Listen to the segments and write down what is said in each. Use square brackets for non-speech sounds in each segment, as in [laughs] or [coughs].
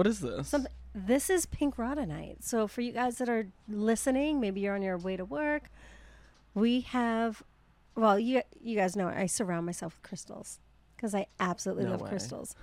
What is this? Something. This is pink rhodonite. So for you guys that are listening, maybe you're on your way to work. We have, well, you you guys know I surround myself with crystals because I absolutely No love way. crystals.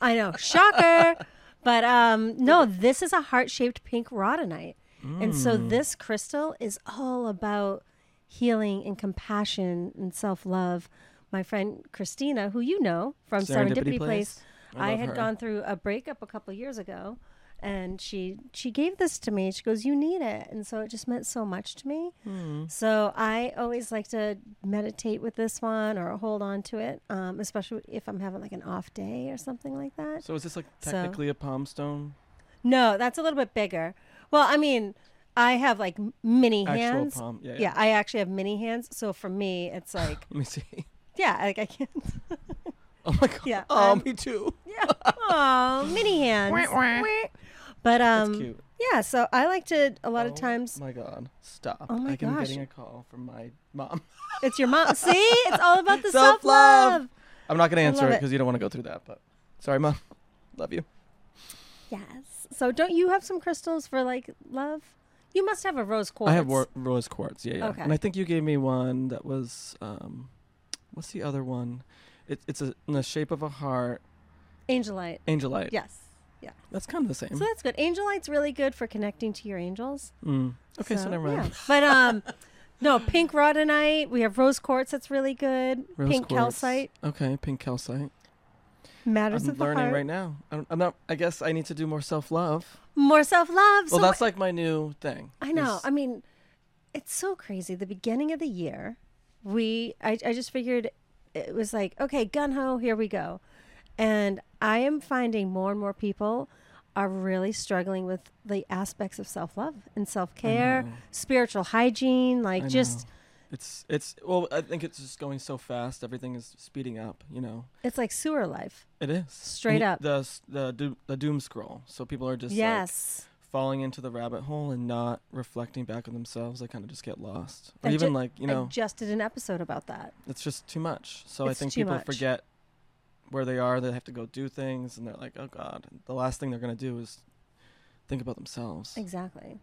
I know, shocker. [laughs] but um, no, this is a heart shaped pink rhodonite, and so Mm. this crystal is all about healing and compassion and self love. My friend Christina, who you know from Serendipity, Place, I, had her. gone through a breakup a couple years ago, and she she gave this to me. She goes, "You need it," and so it just meant so much to me. Hmm. So I always like to meditate with this one or hold on to it, um, especially if I'm having like an off day or something like that. So is this like So- technically a palm stone? No, that's a little bit bigger. Well, I mean, I have like mini Actual hands. palm. Yeah. Yeah, I actually have mini hands. So for me, it's like, [laughs] Let me see. yeah, like I can't. [laughs] Oh my god. Yeah, Oh, um, me too. [laughs] Yeah. Oh, mini hands. But um, That's cute. yeah. So I like to a lot of times Oh times. my god. Stop. Oh my I am gosh. getting a call from my mom. [laughs] It's your mom. See, it's all about the Self-love. self love. I'm not gonna answer love it it. because you don't want to go through that. But sorry, mom. Love you. Yes. So don't you have some crystals for like love? You must have a rose quartz. I have wor- rose quartz. Yeah, yeah. Okay. And I think you gave me one that was um, what's the other one? It, it's a, in the shape of a heart. angelite. Angelite. Yes. Yeah. That's kind of the same. So that's good. Angelite's really good for connecting to your angels. Mm. Okay, so, never mind. yeah. But um, [laughs] no, pink rhodonite. We have rose quartz. That's really good. Rose pink quartz. calcite Okay, pink calcite. matters I'm of the learning heart. right now. I don't, I'm not. I guess I need to do more self love. More self love. Well, that's like my new thing. I know. I mean, it's so crazy. The beginning of the year, we I, I just figured it was like, okay, gun ho, here we go. And I am finding more and more people are really struggling with the aspects of self love and self care, spiritual hygiene, like just. It's it's well. I think it's just going so fast. Everything is speeding up. You know. it's like sewer life. It is Straight And up. The the doom, the doom scroll. So people are just like, yes. Falling into the rabbit hole and not reflecting back on themselves. They kind of just get lost. Or I even ju- like you I know, just did an episode about that. it's just too much. So I think people much. forget where they are. They have to go do things, and they're like, oh god. The last thing they're gonna do is think about themselves. Exactly.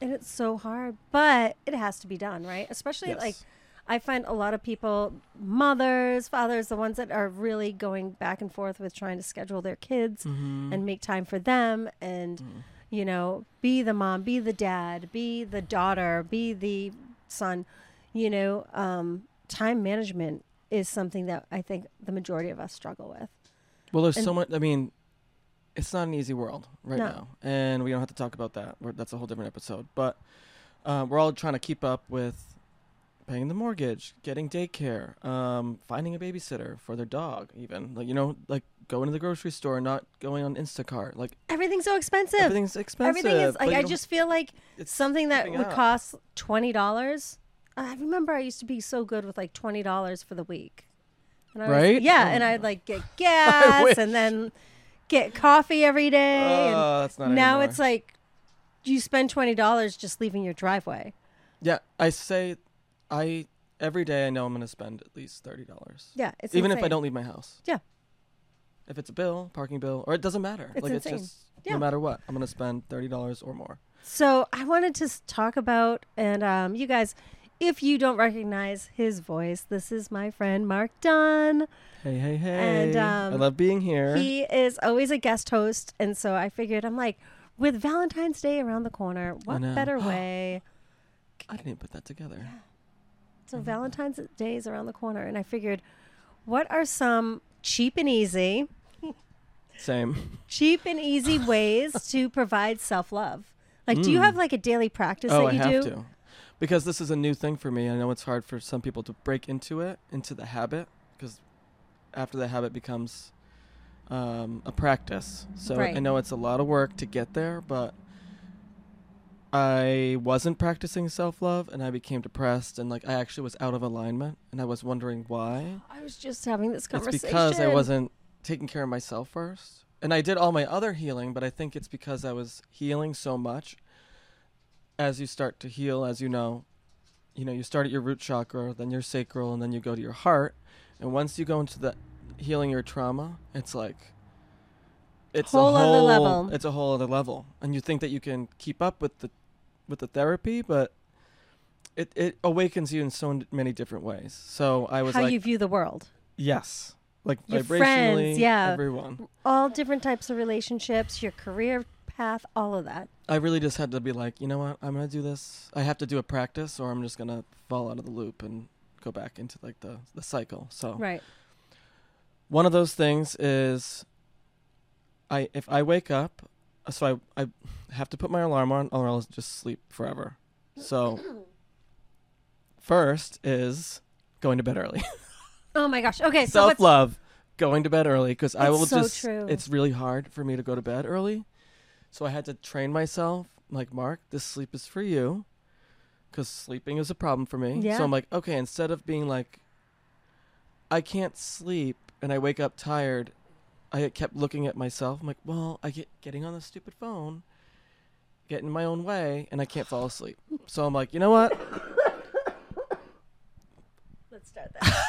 And it's so hard, but it has to be done, right? Especially like I find a lot of people, mothers, fathers, the ones that are really going back and forth with trying to schedule their kids Mhm. and make time for them and, Mm. You know, be the mom, be the dad, be the daughter, be the son. You know, um, time management is something that I think the majority of us struggle with. Well, there's And- so much. I mean, it's not an easy world right No. now, and we don't have to talk about that. We're, that's a whole different episode. But uh, we're all trying to keep up with paying the mortgage, getting daycare, um, finding a babysitter for their dog, even like you know, like going to the grocery store, not going on Instacart. Like Everything's so expensive. everything's expensive. Everything is like I just feel like it's something that would up. cost twenty dollars. I remember I used to be so good with like twenty dollars for the week. And I was- Right? yeah, Oh and I'd like get [laughs] gas and then get coffee every day. Oh, that's not now anymore. it's like you spend twenty dollars just leaving your driveway. yeah. I say, I every day I know I'm gonna spend at least thirty dollars. Yeah, it's even if I don't leave my house. Yeah. If it's a bill, parking bill, or it doesn't matter. It's like insane. it's just Yeah. no matter what, I'm gonna spend thirty dollars or more. So I wanted to talk about, and um, you guys, if you don't recognize his voice, this is my friend Mark Dunn. Hey, hey, hey! And, I um, love being here. He is always a guest host, and so I figured I'm like, with Valentine's Day around the corner, what better [gasps] way? I didn't even put that together. So Valentine's Day is around the corner, and I figured, what are some cheap and easy, Same. cheap and easy ways [laughs] to provide self love? Like, do you Mm. have like a daily practice oh, that I you have do? to, because this is a new thing for me. I know it's hard for some people to break into it, into the habit, because after the habit becomes um, a practice. So I know it's a lot of work to get there, but I wasn't practicing self love, and I became depressed, and like I actually was out of alignment, and I was wondering why. I was just having this conversation. It's conversation. because I wasn't taking care of myself first. And I did all my other healing, but I think it's because I was healing so much. As you start to heal, as you know, you know, you start at your root chakra, then your sacral, and then you go to your heart. And once you go into the healing your trauma, it's like it's Whole a other whole level. it's a whole other level and you think that you can keep up with the with the therapy but it it awakens you in so many different ways so i was How like you view the world. yes like Your vibrationally friends, yeah. everyone All different types of relationships, your career path, all of that. i really just had to be like you know what i'm gonna do this i have to do a practice or i'm just gonna fall out of the loop and go back into like the the cycle so Right. one of those things is I if I wake up so I I have to put my alarm on or I'll just sleep forever. So [clears throat] first is going to bed early. [laughs] Oh my gosh. Okay, so Self what's love, going to bed early because I It's will so just true. it's really hard for me to go to bed early. So I had to train myself like Mark, this sleep is for you cuz sleeping is a problem for me. Yeah. So I'm like, okay, instead of being like I can't sleep and I wake up tired, I kept looking at myself. I'm like, well, I get getting on the stupid phone, getting in my own way, and I can't fall asleep. So I'm like, you know what? [laughs] let's start that.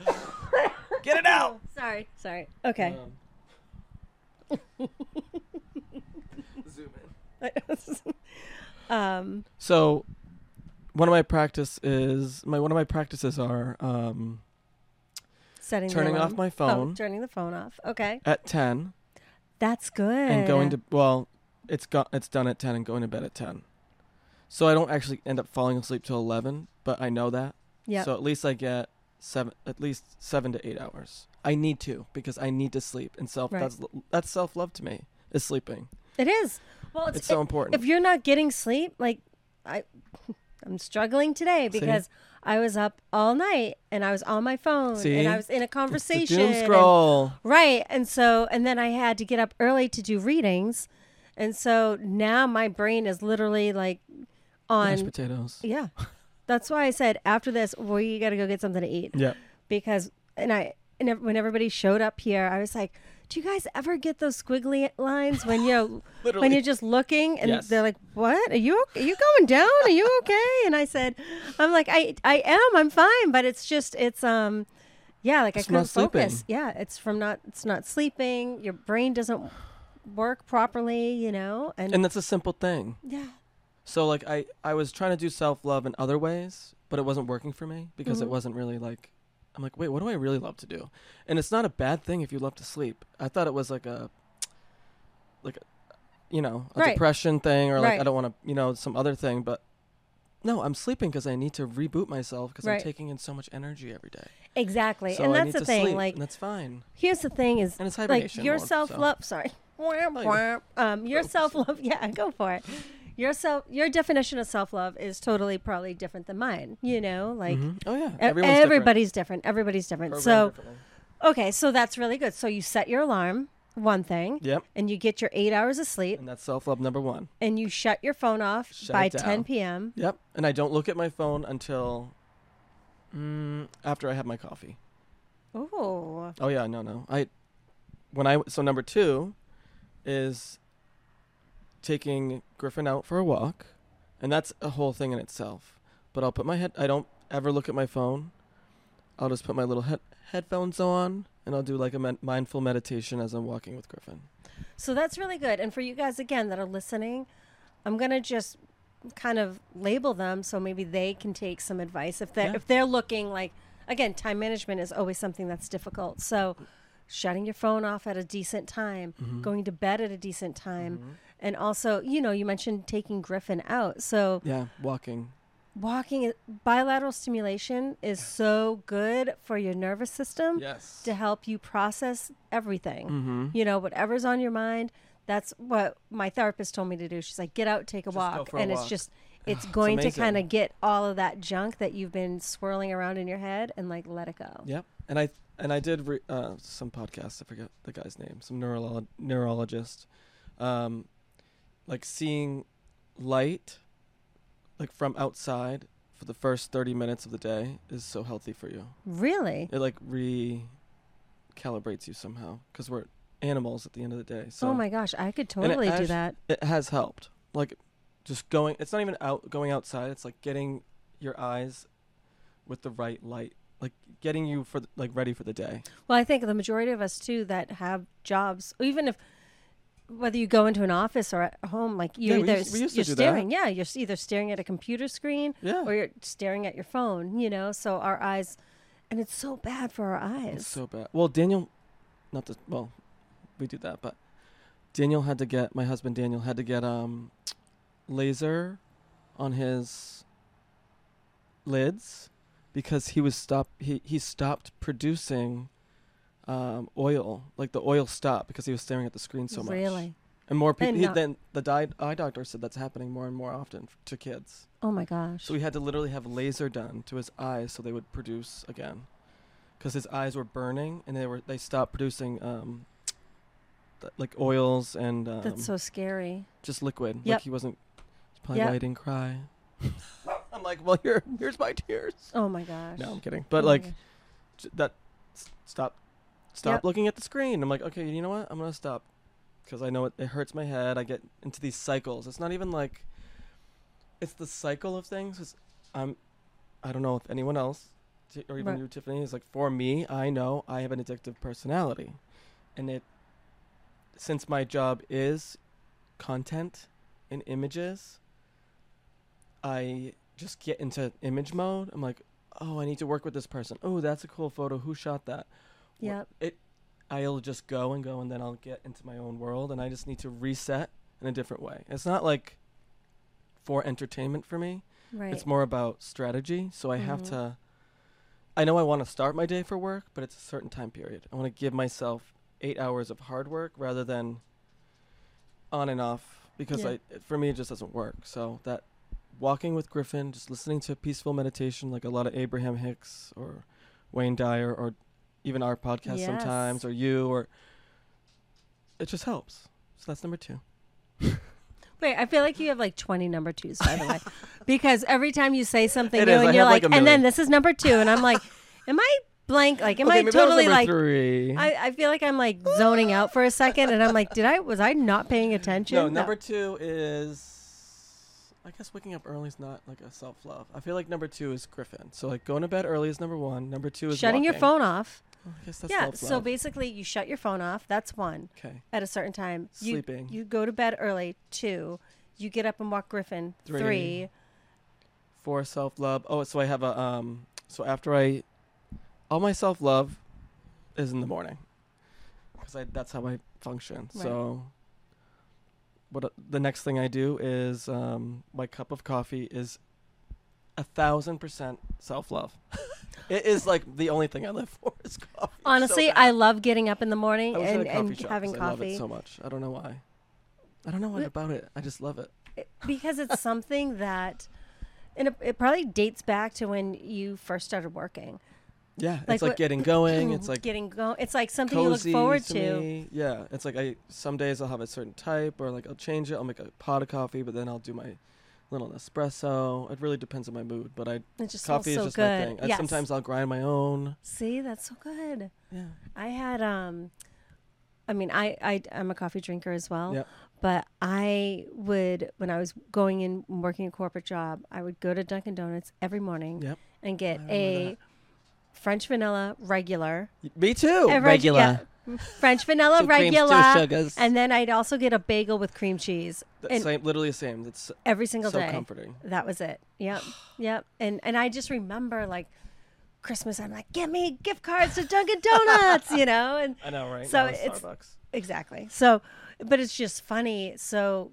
[laughs] Get it out. sorry, sorry. Okay. Um, [laughs] zoom in. [laughs] um So, one of my practice is my one of my practices are um, setting turning off alarm. my Oh, phone turning the phone off. Okay. at ten That's good. and going to well, it's got it's done at ten and going to bed at ten. So I don't actually end up falling asleep till eleven, but I know that. Yeah. So at least I get seven, at least seven to eight hours. I need to because I need to sleep and self. Right. That's that's self love to me is sleeping. it is. Well, it's, It's so important. if you're not getting sleep, like I, [laughs] I'm struggling today See? because I was up all night and I was on my phone See? and I was in a conversation. It's doom and- scroll. right, and so and then I had to get up early to do readings, and so now my brain is literally like on Mashed potatoes. Yeah, [laughs] that's why I said after this we got to go get something to eat Yeah. because and I and when everybody showed up here, I was like, "Do you guys ever get those squiggly lines when you're [laughs] when you're just looking and Yes. they're like, "What? Are you are you going down? Are you okay?" And I said, "I'm like, I I am. I'm fine, but it's just it's um yeah, like It's I couldn't focus. Yeah, it's from not it's not sleeping. Your brain doesn't work properly, you know, and, And that's a simple thing. yeah, So like I I was trying to do self love in other ways, but it wasn't working for me because Mhm. it wasn't really like I'm like, wait, what do I really love to do? And it's not a bad thing if you love to sleep. I thought it was like a like a, you know, a Right. depression thing or like Right. I don't want to, you know, some other thing, but no, I'm sleeping because I need to reboot myself because I'm taking in so much energy every day. exactly. So and that's the thing. sleep, Like, that's fine. here's the thing: is And it's like your self love. Sorry, [laughs] you- um, your [laughs] self love. Yeah, go for it. Your self, your definition of self love is totally probably different than mine. You know, like Mhm. oh yeah, everyone's everybody's different. Everybody's different. Programmed So okay, so that's really good. So you set your alarm, one thing, yep, and you get your eight hours of sleep, and that's self love number one. and you shut your phone off Shut by 10 p.m. Yep. And I don't look at my phone until mm, after I have my coffee. Oh, Oh yeah, no, no. I when I so number 2 is taking Griffin out for a walk, and that's a whole thing in itself. But I'll put my head I don't ever look at my phone. I'll just put my little head headphones on and I'll do like a mindful meditation as I'm walking with Griffin. so that's really good. And for you guys again that are listening, I'm gonna just kind of label them so maybe they can take some advice if they're Yeah. if they're looking like again time management is always something that's difficult. So shutting your phone off at a decent time, Mhm. going to bed at a decent time, Mhm. And also you know you mentioned taking Griffin out. So Yeah, walking. walking bilateral stimulation is so good for your nervous system Yes. to help you process everything Mhm. you know whatever's on your mind that's what my therapist told me to do she's like get out take a Just walk a and it's just [sighs] it's It's going to kind of get all of that junk that you've been swirling around in your head and like let it go Yep. And I and I did re- uh, some podcasts I forget the guy's name. Some neurolo- neurologist. Um, like seeing light, like from outside for the first thirty minutes of the day is so healthy for you. really It like recalibrates you somehow because we're animals at the end of the day. So oh my gosh i could totally do actu- that it has helped. Like just going. It's not even out going outside. It's like getting your eyes with the right light like getting you for th- like ready for the day. Well, I think the majority of us too that have jobs, even if whether you go into an office or at home, like you're we either used- used you're do that. staring, yeah, you're either staring at a computer screen Yeah. or you're staring at your phone, you know. So our eyes, and it's so bad for our eyes. It's so bad. Well, Daniel, not the well, we do that, but Daniel had to get my husband Daniel had to get um laser on his lids because he was stop he he stopped producing um oil like the oil stopped because he was staring at the screen so much really? and more people he, then the di- eye doctor said that's happening more and more often f- to kids Oh my gosh. so we had to literally have laser done to his eyes so they would produce again, because his eyes were burning and they were they stopped producing um, th- like oils and um, That's so scary. just liquid. Yep. Like he wasn't. Probably Yep. why he didn't cry. [laughs] I'm like, well, here, here's my tears. Oh my gosh. No, I'm kidding. But Oh like j- that, s- stop, stop Yep. looking at the screen. I'm like, okay, you know what? I'm gonna stop, because I know it, it hurts my head. I get into these cycles. It's not even like, it's the cycle of things. It's, I'm, I don't know if anyone else, Ti- or even Right. you, Tiffany, is like for me. I know I have an addictive personality, and it, since my job is content and images, I just get into image mode. I'm like, oh, I need to work with this person. Oh, that's a cool photo. Who shot that? Yep. It, I'll just go and go, and then I'll get into my own world, and I just need to reset in a different way. It's not like for entertainment for me. Right. It's more about strategy. So I have Mhm. to. I know I want to start my day for work, but it's a certain time period. I want to give myself eight hours of hard work rather than on and off because Yeah. I for me it just doesn't work. So that walking with Griffin, just listening to peaceful meditation like a lot of Abraham Hicks or Wayne Dyer or even our podcast Yes. sometimes or you or it just helps. So that's number two. [laughs] Wait, I feel like you have like 20 number twos, by the way, [laughs] because every time you say something It new is. and I you're like, like, and then this is number two, and I'm like, [laughs] am I blank? Like, am okay, I maybe that was totally like? three. I, I feel like I'm like zoning out for a second, and I'm like, did I was I not paying attention? No, number two is. I guess waking up early is not like a self love. I feel like number two is Griffin. So like going to bed early is number one. Number two is shutting your phone off. I guess that's yeah. So basically, you shut your phone off. That's one okay. at a certain time. You, Sleeping. You go to bed early. Two. You get up and walk Griffin. Three. Three. For self love. Oh, so I have a um. So after I, all my self love, is in the morning, because I that's how I function. Right. So. What uh, the next thing I do is um my cup of coffee is a thousand percent self love. [laughs] it is like the only thing I live for is coffee. It's so Honestly. I love getting up in the morning I wish I had and, coffee and shop having 'cause I love it so much. I don't know why. I don't know what Wh- about it. I just love it. It- because it's something that and it, it probably dates back to when you first started working Yeah, Like it's like what- getting going. It's [clears throat] like getting going it's like something you look forward to. to. Yeah, it's like I some days I'll have a certain type, or like I'll change it. I'll make a pot of coffee, but then I'll do my little espresso. It really depends on my mood, but I it just coffee smells is so just good my thing. And yes. Sometimes I'll grind my own. see that's so good Yeah. i had um i mean i, I i'm a coffee drinker as well Yep. but i would when i was going in working a corporate job i would go to dunkin' donuts every morning Yep. and get I remember a french vanilla regular Me too. a reg- yeah, french vanilla Two creams, two regular sugars. and then i'd also get a bagel with cream cheese The and same, literally the same. It's every single time. so day comforting. that was it yep [sighs] yep and and i just remember like christmas i'm like give me gift cards to dunkin' donuts you know and [laughs] I know, right? So Now it's Starbucks. exactly so but it's just funny so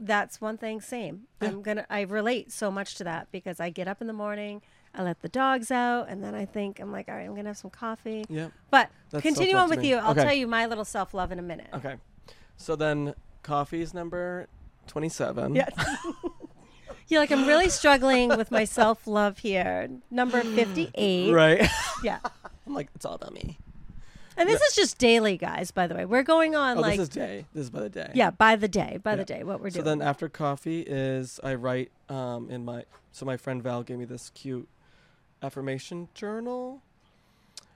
that's one thing same i'm gonna i relate so much to that because i get up in the morning i let the dogs out and then i think i'm like all right i'm gonna have some coffee Yep. but That's continue on with you i'll Okay. tell you my little self-love in a minute Okay. So then coffee is number 27. Yes. [laughs] You're like, I'm really struggling with my self love here. Number 58. Right. [laughs] Yeah. [laughs] I'm like, it's all about me. And this is just daily, guys, by the way. We're going on Oh, like, this is day. This is by the day. yeah, by the day, by Yeah. the day, what we're So doing. So then after coffee is I write um, in my so my friend Val gave me this cute affirmation journal.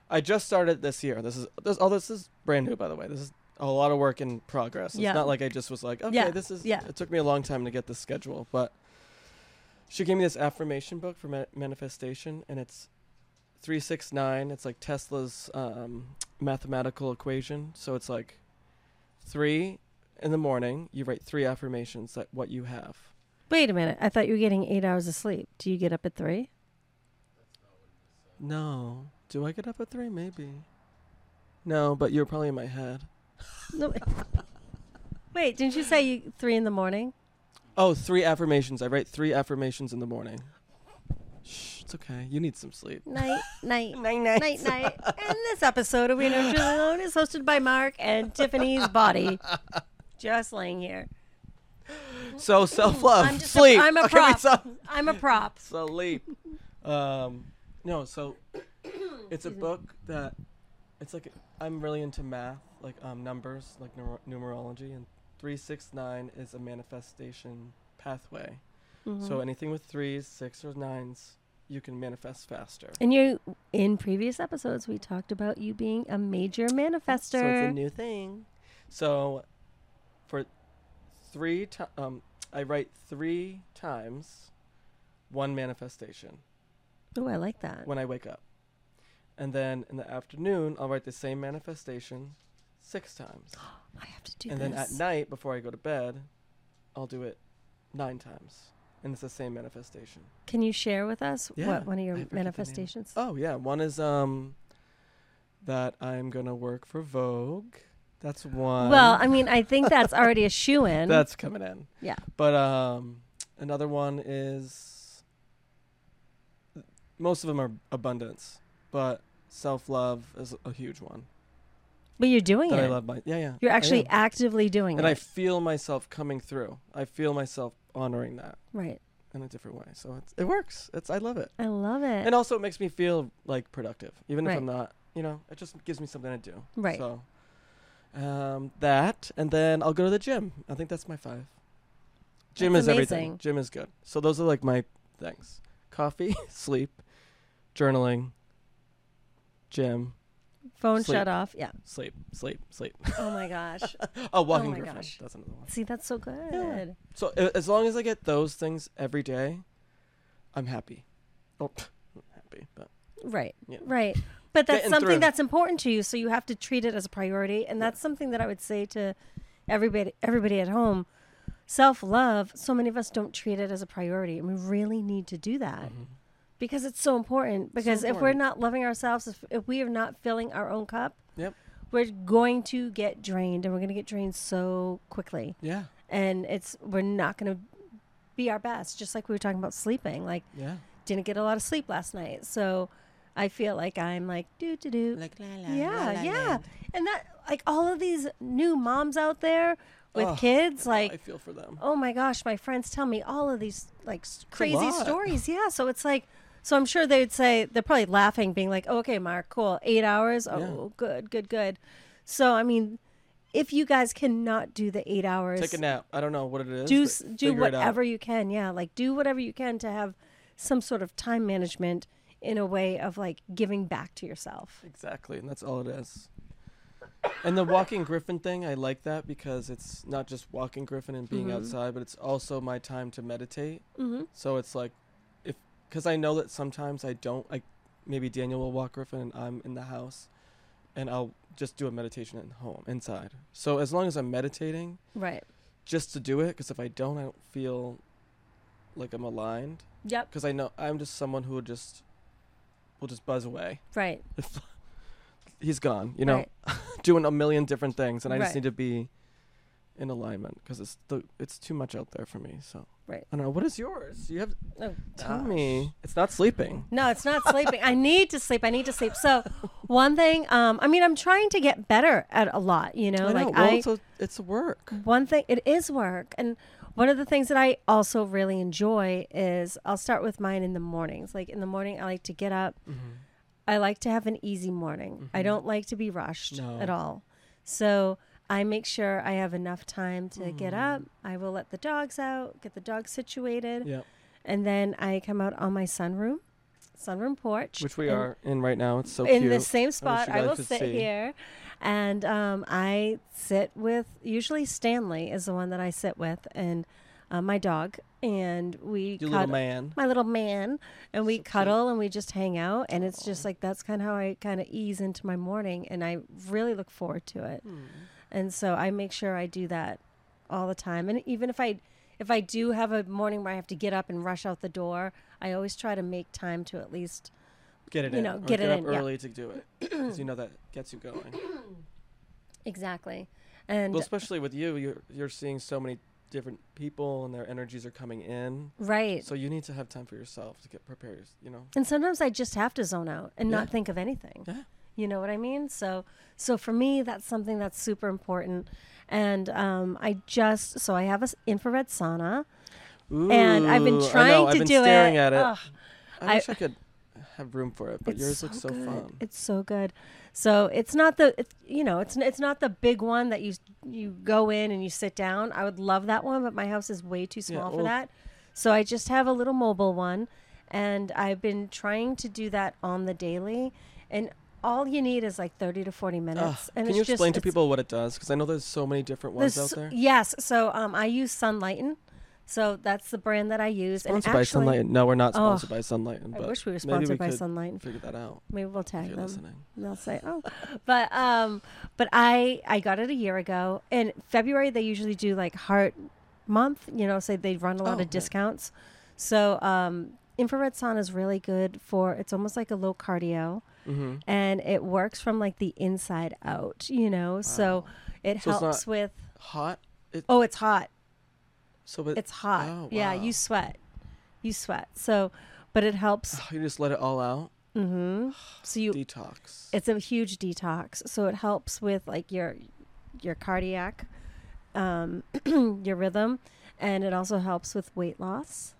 I just started this year. This is this oh this is brand new by the way. This is a lot of work in progress. It's Yeah. not like I just was like, okay, Yeah, this is yeah. it took me a long time to get this schedule, but she gave me this affirmation book for ma- manifestation and it's three six nine. It's like Tesla's um, mathematical equation. So it's like three in the morning. You write three affirmations that what you have. Wait a minute. I thought you were getting eight hours of sleep. Do you get up at three? No. Do I get up at three? Maybe. No, but you're probably in my head. No. [laughs] Wait, didn't you say you three in the morning? Oh, three affirmations. I write three affirmations in the morning. Shh, it's okay. You need some sleep. Night, [laughs] night, Night, night, night. Night. and this episode of We Know Truly Alone is hosted by Mark and Tiffany's body. Just laying here. So self love, I'm sleep. I'm a Okay, prop. so- I'm a prop. sleep. Um, no, so [coughs] it's a book that it's like I'm really into math, like um, numbers, like numer- numerology, and three six nine is a manifestation pathway. Mm-hmm. So anything with threes, six, or nines, you can manifest faster. And you, in previous episodes, we talked about you being a major manifester. So it's a new thing. So for three ti um, I write three times one manifestation oh, I like that. when I wake up. And then in the afternoon, I'll write the same manifestation six times. [gasps] I have to do and this. then at night, before I go to bed, I'll do it nine times. And it's the same manifestation. Can you share with us Yeah, what one of your I forget the name. manifestations? Oh, yeah. One is um that I'm going to work for Vogue. That's one. well, I mean, I think that's already a [laughs] shoe in. That's coming in. Yeah. But um, another one is most of them are abundance, but self love is a huge one but you're doing that it. I love. My yeah yeah. You're actually actively doing it. and I feel myself coming through. I feel myself honoring that right. in a different way. So it's, it works. It's I love it, I love it. and also it makes me feel like productive, even Right. if I'm not. You know, it just gives me something to do. Right. So um, that, and then I'll go to the gym. I think that's my five. Gym That's is everything. amazing. Gym is good. So those are like my things: coffee, [laughs] sleep, journaling, gym, Phone sleep. shut off. Yeah. sleep, sleep, sleep. Oh my [laughs] gosh. oh, walking my Griffin. gosh. That's another one. See, that's so good. So as long as I get those things every day, I'm happy. Oh, [laughs] not happy, but Right. Yeah. Right. But that's Getting something through. that's important to you, so you have to treat it as a priority, and that's something that I would say to everybody everybody at home. Self-love, so many of us don't treat it as a priority, and we really need to do that Mhm. because it's so important because if we're not loving ourselves, if, if we are not filling our own cup, Yep. we're going to get drained and we're going to get drained so quickly. yeah, And it's we're not going to be our best, just like we were talking about sleeping. Like yeah. didn't get a lot of sleep last night. So I feel like I'm like do do do. Like la la Yeah, yeah. And that like all of these new moms out there with Oh, kids Like I feel for them. oh my gosh, my friends tell me all of these like crazy stories. Yeah, so it's like so I'm sure they'd say they're probably laughing being like, oh, "Okay, Mark, cool. 8 hours. Oh, Yeah. good, good, good." So I mean, if you guys cannot do the 8 hours, Take a nap. I don't know what it is. do do figure it out. whatever you can yeah like do whatever you can to have some sort of time management in a way of like giving back to yourself Exactly, and that's all it is. And the walking griffin thing, I like that because it's not just walking griffin and being Mhm. outside, but it's also my time to meditate. mm-hmm. So it's like, if because I know that sometimes I don't like, maybe Daniel will walk griffin and I'm in the house, and I'll just do a meditation at home inside. So as long as I'm meditating, right just to do it, because if I don't, I don't feel like I'm aligned. yep Because I know I'm just someone who would just will just buzz away. right [laughs] If he's gone, you know, right. [laughs] doing a million different things, and I just Right. need to be in alignment because it's the it's too much out there for me. So Right. I don't know. What is yours? You have oh, tell gosh. me. It's not sleeping. no it's not sleeping i need to sleep i need to sleep so [laughs] one thing um i mean i'm trying to get better at a lot you know I like. Well, i it's, a, it's work. one thing it is work and one of the things that i also really enjoy is i'll start with mine in the mornings like in the morning i like to get up Mm-hmm. I like to have an easy morning. I Mhm. don't like to be rushed No. at all. So I make sure I have enough time to get Mm. up. I will let the dogs out, get the dogs situated, Yeah, and then I come out on my sunroom, sunroom porch, which we are in right now. It's so in cute. the same spot. you I will sit see. here, and um, I sit with usually Stanley is the one that I sit with, and uh, my dog, and we Your cuddle- little man. my little man, and we So cute. cuddle and we just hang out, and it's just like that's kind of how I kind of ease into my morning, and I really look forward to it. Hmm. And so I make sure I do that all the time. And even if I if I do have a morning where I have to get up and rush out the door, I always try to make time to at least Get it You in. know, or get it up in, yeah. early to do it because you know that gets you going. [coughs] exactly. And Well, especially with you, you're you're seeing so many different people and their energies are coming in. right. So you need to have time for yourself to get prepared. You know. And sometimes I just have to zone out and Yeah. not think of anything. Yeah. You know what I mean? So so for me that's something that's super important. And um, I just so I have an infrared sauna and I've been Ooh, trying know, to been do staring it. at it. I, I- wish I could have room for it, but yours so looks so good. fun. It's so good. So it's not the it's, you know it's it's not the big one that you you go in and you sit down. I would love that one, but my house is way too Yeah, small for that. So I just have a little mobile one, and I've been trying to do that on the daily, and all you need is like thirty to forty Ugh, minutes. and can it's you just, explain to people what it does? Because I know there's so many different ones out there. Yes. So um, I use Sunlighten. So that's the brand that I use. Sponsored and by Sunlight. No, we're not Oh, sponsored by Sunlight. I But wish we were maybe we sponsored by could Sunlighten. figure that out. Maybe we'll tag them. listening. And they'll say, "Oh," but um, but I I got it a year ago. In February, they usually do like Heart Month. You know, say they run a lot Oh, of yeah. discounts. So um, infrared sauna is really good for. It's almost like a low cardio, Mm-hmm. and it works from like the inside out. You know, so it So helps with. Hot. Oh, it's hot. So but It's hot. Oh, Yeah, you sweat. You sweat. So, but it helps. [sighs] you just let it all out. Mm hmm [sighs] So you Detox. it's a huge detox so it helps with like your your cardiac um [clears throat] your rhythm and it also helps with weight loss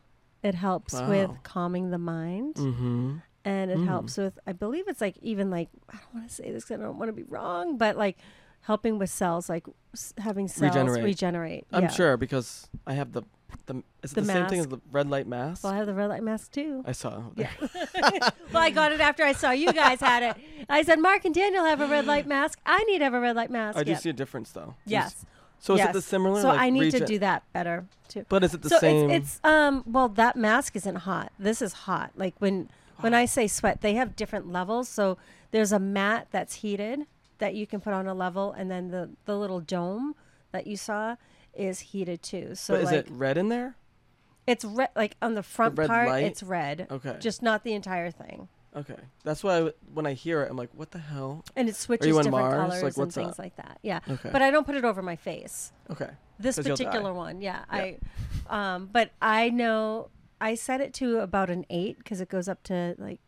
it helps with calming the mind mm-hmm. and it Mm. helps with i believe it's like even like i don't want to say this 'cause i don't want to be wrong but like helping with cells like s- having cells Regenerate. I'm yeah. sure because I have the the. Is it The the, same thing as mask. the red light mask? well i have the red light mask too I saw. Yeah. [laughs] [laughs] well, I got it after I saw you guys had it. I said, Mark and Daniel have a red light mask. I need to have a red light mask. I do Yeah. see a difference though. Yes. So is it the similar? So like I need to regen- do that better too. But is it the so same? it's it's um well that mask isn't hot. This is hot. Like when when I say sweat, they have different levels. So there's a mat that's heated that you can put on a level, and then the the little dome that you saw is heated too. So but is like it red in there? it's red like on the front red part light? it's red. Okay. Just not the entire thing. okay. That's why I when I hear it, I'm like, what the hell? And it switches different Mars? colors Like, and things up? like that. Yeah. Okay. But I don't put it over my face. okay. This particular one, yeah, Yeah. I, um, but I know I set it to about an eight because it goes up to like,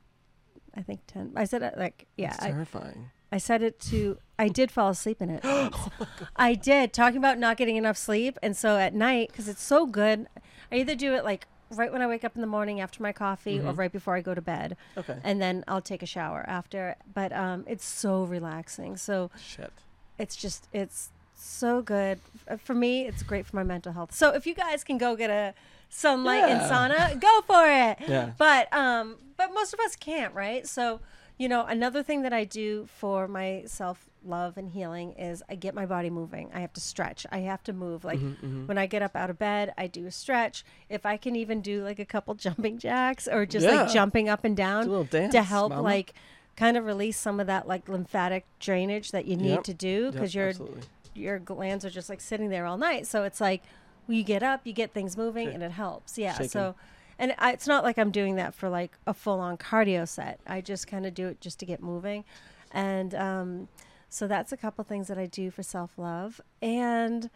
I think ten. I said it like, yeah, terrifying. I said it to. I did fall asleep in it. [gasps] [laughs] I did talking about not getting enough sleep, and so at night because it's so good, I either do it like right when I wake up in the morning after my coffee or Mhm. right before I go to bed, Okay. and then I'll take a shower after. But um, it's so relaxing. So Shit. it's just it's so good for me it's great for my mental health so if you guys can go get a Sunlighten sauna go for it Yeah. but um but most of us can't right so you know another thing that i do for my self love and healing is i get my body moving i have to stretch i have to move like Mhm, mhm. when i get up out of bed i do a stretch if i can even do like a couple [laughs] jumping jacks or just Yeah. like jumping up and down dance to help mama. like kind of release some of that like lymphatic drainage that you need Yep. to do because you're absolutely. your glands are just like sitting there all night. So it's like you get up, you get things moving, Shake- and it helps. Yeah. shaking. So, and I, it's not like I'm doing that for like a full on cardio set. I just kind of do it just to get moving, and um, so that's a couple things that I do for self love. And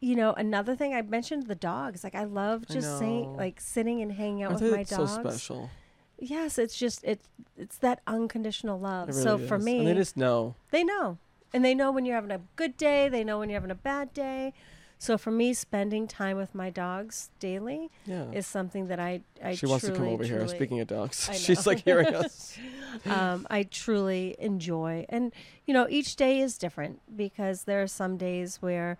you know, another thing I mentioned the dogs. Like I love I just saying, like sitting and hanging out Aren't with my so dogs. special? Yes, it's just it. It's that unconditional love. It so really for me, and they just know. they know. And they know when you're having a good day, they know when you're having a bad day. So for me, spending time with my dogs daily Yeah. is something that I, I she wants to come truly, over here. truly- Speaking of dogs, [laughs] she's like hearing us. [laughs] um, I truly enjoy. And, you know, each day is different because there are some days where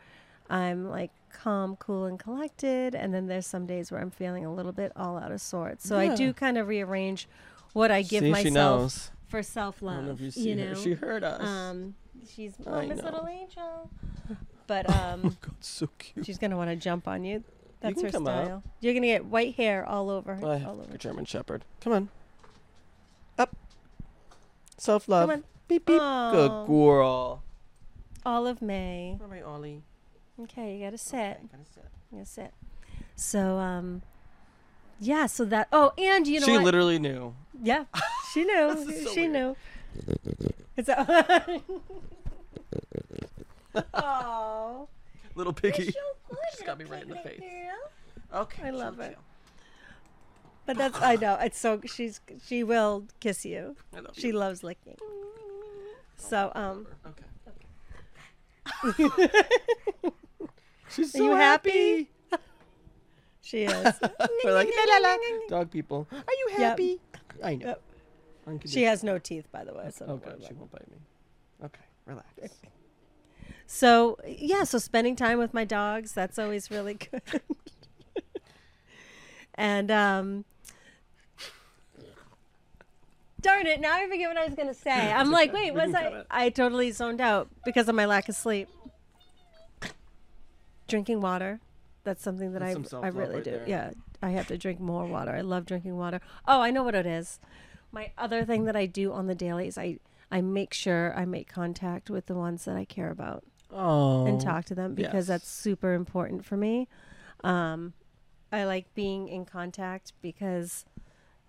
I'm like calm, cool, and collected. And then there's some days where I'm feeling a little bit all out of sorts. So I do kind of rearrange what I give See, myself for self I don't know love. you You her. know, She heard us. um, she's know. Little Angel. But [laughs] oh um, god, so cute. she's gonna want to jump on you. That's can her come up. style. You're gonna get white hair all over. I have all over. a German Shepherd. Come on. Up. Self love. Come on. Beep beep. Aw. Good girl. Olive May. All right, Ollie. Okay, you gotta sit. Okay, gotta sit. You gotta sit. So um, yeah. So that. Oh, and you know she what? literally knew. yeah, she knew. [laughs] So she weird. knew. [laughs] It's a. oh, [laughs] Little piggy. so [laughs] good. Just got me right in the face. Okay. I love it. But that's I know it's so she's she will kiss you. I love She you. loves licking. So um, Okay. [laughs] She's Are so you happy. she is. We're like la, la, la. dog people. Are you Yep. happy? I know. Yep. She has no teeth, by the way. So Oh god, she won't bite me. Okay, relax. So yeah, so spending time with my dogs that's always really good. [laughs] and um, darn it, now I forget what I was gonna say. [laughs] I'm like, wait, was I? it. I totally zoned out because of my lack of sleep. Drinking water. That's something that That's I some I really right do. there. Yeah, I have to drink more water. I love drinking water. Oh, I know what it is. My other thing that I do on the daily is I I make sure I make contact with the ones that I care about Oh. and talk to them because yes. that's super important for me. Um, I like being in contact because,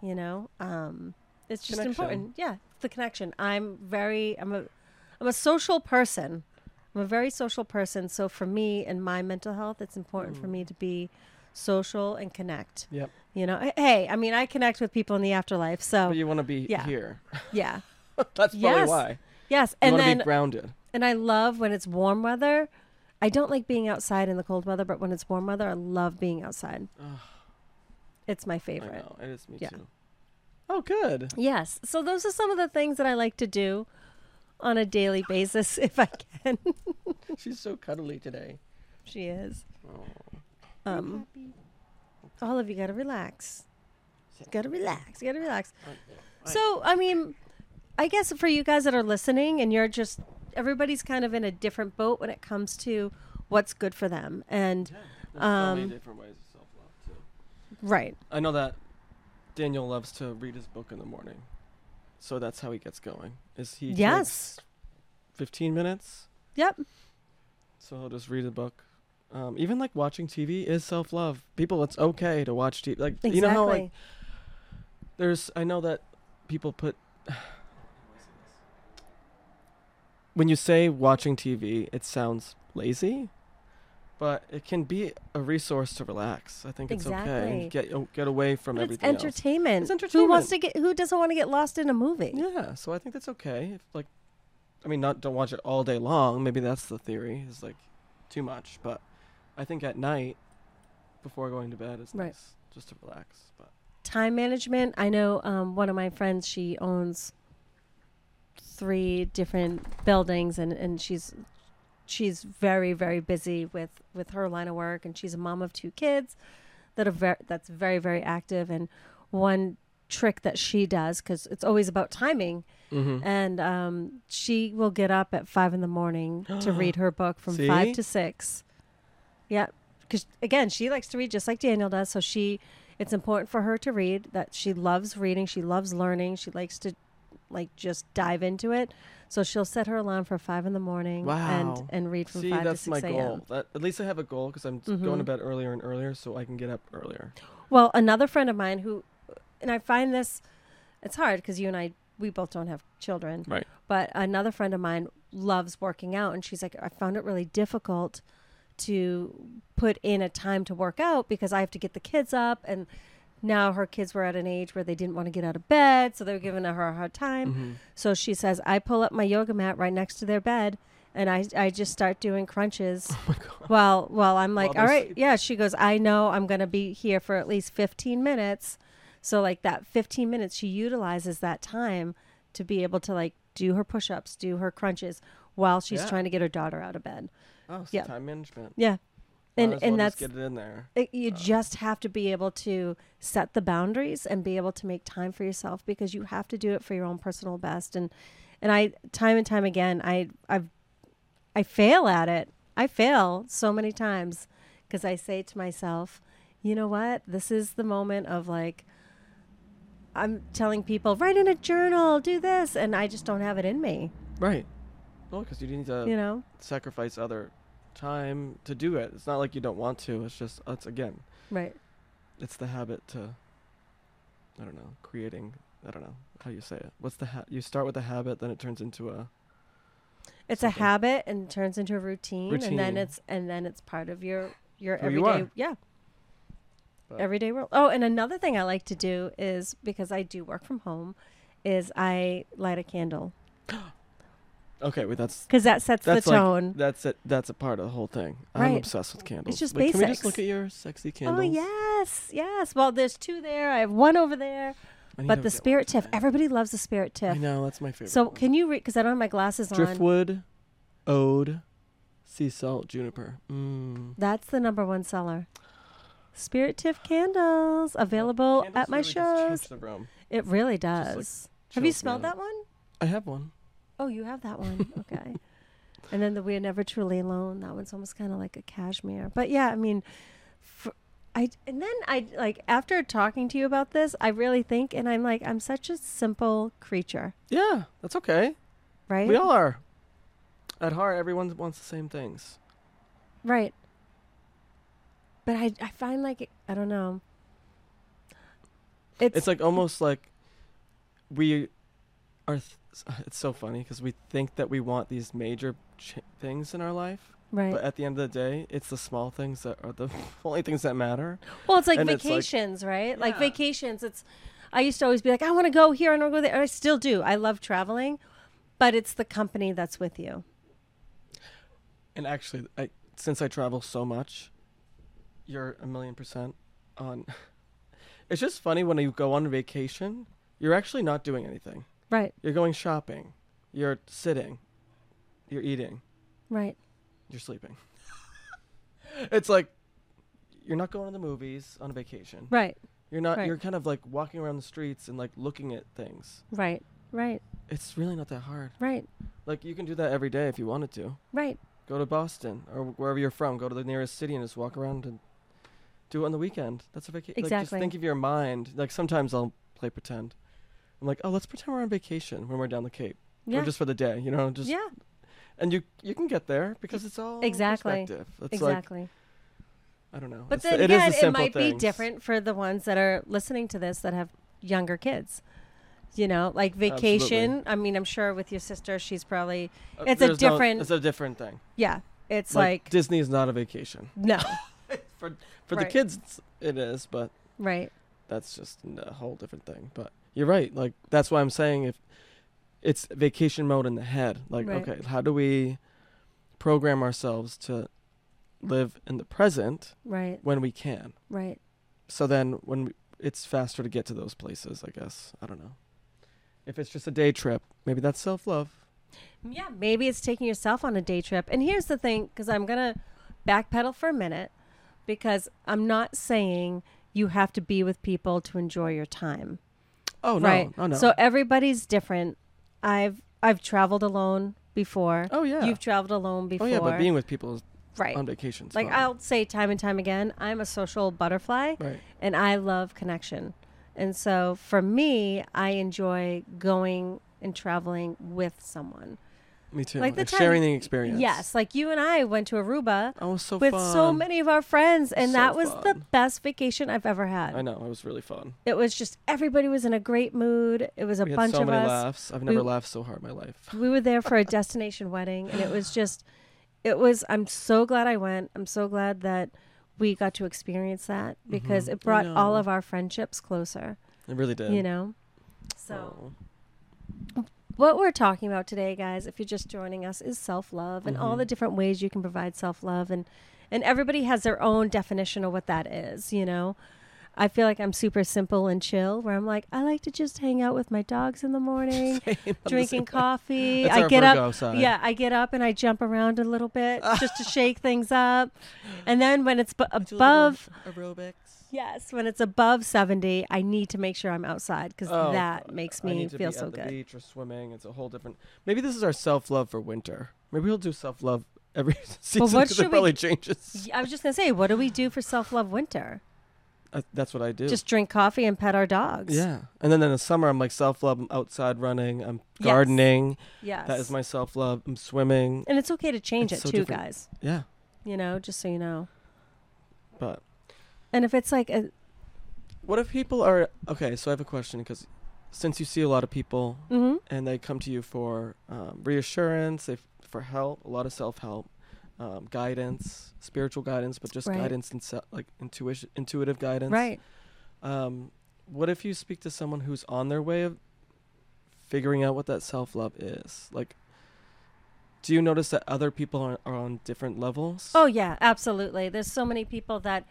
you know, um, it's just Connection. important. Yeah, the connection. I'm very, I'm a, I'm a social person. I'm a very social person. So for me and my mental health, it's important for Mm. me to be social and connect. Yep. You know, hey, I mean, I connect with people in the afterlife. So But you want to be yeah. here. yeah, [laughs] That's probably Yes. why. yes, You and want to then be grounded. And I love when it's warm weather. I don't like being outside in the cold weather, but when it's warm weather, I love being outside. Ugh, It's my I favorite. know. It is me Yeah. too. Oh, good. Yes. So those are some of the things that I like to do on a daily basis [laughs] if I can. She's so cuddly today. she is. Oh. Um all of you got to relax. Got to relax. Got to relax. So, I mean, I guess for you guys that are listening and you're just everybody's kind of in a different boat when it comes to what's good for them. And Yeah, there's so many Um, different ways of self love too. right. I know that Daniel loves to read his book in the morning, so that's how he gets going. Is he? Yes. Fifteen minutes, Yep. so he'll just read a book. Um, even like watching TV is self love. People, it's okay to watch TV. Like Exactly. you know how like there's. I know that people put. When you say watching TV, it sounds lazy, but it can be a resource to relax. I think it's okay. Exactly. and Get get away from But it's everything else. entertainment. Who wants to get? Who doesn't want to get lost in a movie? Yeah, so I think that's okay. If like, I mean, not don't watch it all day long. Maybe that's the theory. Is like too much, but I think at night before going to bed is Right. nice just to relax. But Time management. I know um, one of my friends. She owns three different buildings, and and she's she's very very busy with with her line of work, and she's a mom of two kids that are very that's very very active. And one trick that she does because it's always about timing mm-hmm. and um, she will get up at five in the morning [gasps] to read her book from five to six. Yeah, because again, she likes to read just like Daniel does. So she, it's important for her to read. That she loves reading. She loves learning. She likes to, like, just dive into it. So she'll set her alarm for five in the morning Wow. and and read from see, five that's to my six goal. a.m. That at least I have a goal because I'm s- mm-hmm. going to bed earlier and earlier, so I can get up earlier. Well, another friend of mine who, and I find this, it's hard because you and I, we both don't have children. Right. But another friend of mine loves working out, and she's like, I found it really difficult to put in a time to work out because I have to get the kids up, and now her kids were at an age where they didn't want to get out of bed, so they were giving her a hard time. Mhm. So she says, I pull up my yoga mat right next to their bed. And I, I just start doing crunches Oh well, well, I'm like, While all right, sleeping. yeah. She goes, I know I'm going to be here for at least 15 minutes. So, like, that 15 minutes, she utilizes that time to be able to, like, do her push ups, do her crunches while she's Yeah. trying to get her daughter out of bed. Oh, so Yeah. time management. Yeah. And, well and that's, get it in there. it, you Uh, just have to be able to set the boundaries and be able to make time for yourself because you have to do it for your own personal best. And, and I, time and time again, I, I've, I fail at it. I fail so many times because I say to myself, you know what? This is the moment of like, I'm telling people, write in a journal, do this. And I just don't have it in me, Right. Well, because you need to you know? sacrifice other time to do it. It's not like you don't want to. It's just it's again, Right. it's the habit to. I don't know, creating. I don't know how you say it. What's the ha- you start with a habit, then it turns into a. It's a habit and turns into a routine, and then it's and then it's part of your your Who everyday are. yeah But- everyday world. Oh, and another thing I like to do is because I do work from home, is I light a candle [gasps] Okay, wait, that's because that sets the like- tone. that's it. That's a part of the whole thing. I'm Right. obsessed with candles. It's just Wait, Can we just look at your sexy candles? Oh yes, yes. Well, there's two there. I have one over there. I need But the get one spirit tiff, today. everybody loves the spirit tiff. I know that's my favorite. So one. can you read? Because I don't have my glasses on. driftwood, ode, sea salt, juniper. Mm. That's the number one seller. Spirit tiff candles available Candles at my really just change shows. the room. It really like, does. have you chills me smelled out. that one? I have one. Oh, you have that one. [laughs] Okay. and then the We're Never Truly Alone. That one's almost kind of like a cashmere. But yeah, I mean, for, I and then I like after talking to you about this, I really think, and I'm like, I'm such a simple creature, Yeah, that's okay. right? We all are. At heart, everyone wants the same things. Right. But I, I find like I don't know. It's, It's like almost like we are. Th- [laughs] it's so funny because we think that we want these major ch- things in our life, right. but at the end of the day, it's the small things that are the [laughs] only things that matter. well, it's like and it's like- vacations, right? Like Yeah. vacations. It's I used to always be like, I want to go here I want to go there. And I still do. I love traveling, but it's the company that's with you. And actually, I since I travel so much, you're a million percent on. [laughs] It's just funny when you go on vacation, you're actually not doing anything. Right. You're going shopping, you're sitting, you're eating, Right. you're sleeping. [laughs] it's like you're not going to the movies on a vacation. Right. You're not. Right. You're kind of like walking around the streets and like looking at things. Right. Right. It's really not that hard. Right. Like you can do that every day if you wanted to. Right. Go to Boston or wherever you're from. Go to the nearest city and just walk around and do it on the weekend. That's a vacation. Like just Exactly. think of your mind. Like sometimes I'll play pretend. I'm like, oh, let's pretend we're on vacation when we're down the Cape, Yeah. or just for the day. You know, just yeah. and you you can get there because it's all Exactly. perspective. It's like Exactly. I don't know. But It's then it again, the it might be different for the ones that are listening to this that have younger kids. You know, like vacation. I mean, I'm sure with your sister, she's probably Uh, it's a there's no- different- it's a different thing. yeah. It's like, like, Disney is not a vacation. [laughs] no, [laughs] for for Right. the kids it is but right, that's just a whole different thing but you're right like that's why i'm saying if it's vacation mode in the head like Right. okay how do we program ourselves to live in the present right, when we can right. so then when we, it's faster to get to those places i guess i don't know if it's just a day trip maybe that's self-love mm, Yeah, maybe it's taking yourself on a day trip. And here's the thing, because I'm gonna backpedal for a minute, because I'm not saying you have to be with people to enjoy your time. Oh no right. oh no So everybody's different. I've I've traveled alone before. oh yeah You've traveled alone before. oh yeah but being with people is right. on vacation like I'll say time and time again, I'm a social butterfly right and I love connection. And so for me, I enjoy going and traveling with someone. Me too Like the time- sharing the experience Yes, like you and I went to Aruba Oh, was so with fun. so many of our friends and So that was the best vacation I've ever had. I know it was really fun. It was just everybody was in a great mood. It was a we bunch so of many us. laughs. I've never We- laughed so hard in my life. We were there for a destination wedding and it was just it was I'm so glad I went. I'm so glad that we got to experience that because Mhm. it brought all of our friendships closer, It really did. you know. So Oh. What we're talking about today, guys, if you're just joining us, is self love and all Mhm. the different ways you can provide self love, and and everybody has their own definition of what that is. You know, I feel like I'm super simple and chill, where I'm like, I like to just hang out with my dogs in the morning, [laughs] Same, drinking coffee. I get Virgo up, side. yeah, I get up and I jump around a little bit [laughs] just to shake things up, and then when it's bu- Do a little above. aerobics. Yes, when it's above 70, I need to make sure I'm outside because Oh, that makes I me need to feel be so at the good. beach or swimming. It's a whole different. Maybe this is our self love for winter. Maybe we'll do self love every [laughs] season what because should it we probably d- changes. I was just gonna say, what do we do for self love winter? Uh, that's what I do. Just drink coffee and pet our dogs. yeah, and then in the summer I'm like self love. I'm outside running. I'm Yes. gardening. Yes. That is my self love. I'm swimming. And it's okay to change It's it so too, different. guys. Yeah, You know, just so you know. but And if it's like a what if people are okay? So I have a question because since you see a lot of people mhm. and they come to you for um, reassurance, they f- for help, a lot of self help, um, guidance, spiritual guidance, but just Right. guidance and se- like intuition, intuitive guidance. right. Um, what if you speak to someone who's on their way of figuring out what that self love is? Like, do you notice that other people are, are on different levels? Oh yeah, absolutely. There's so many people that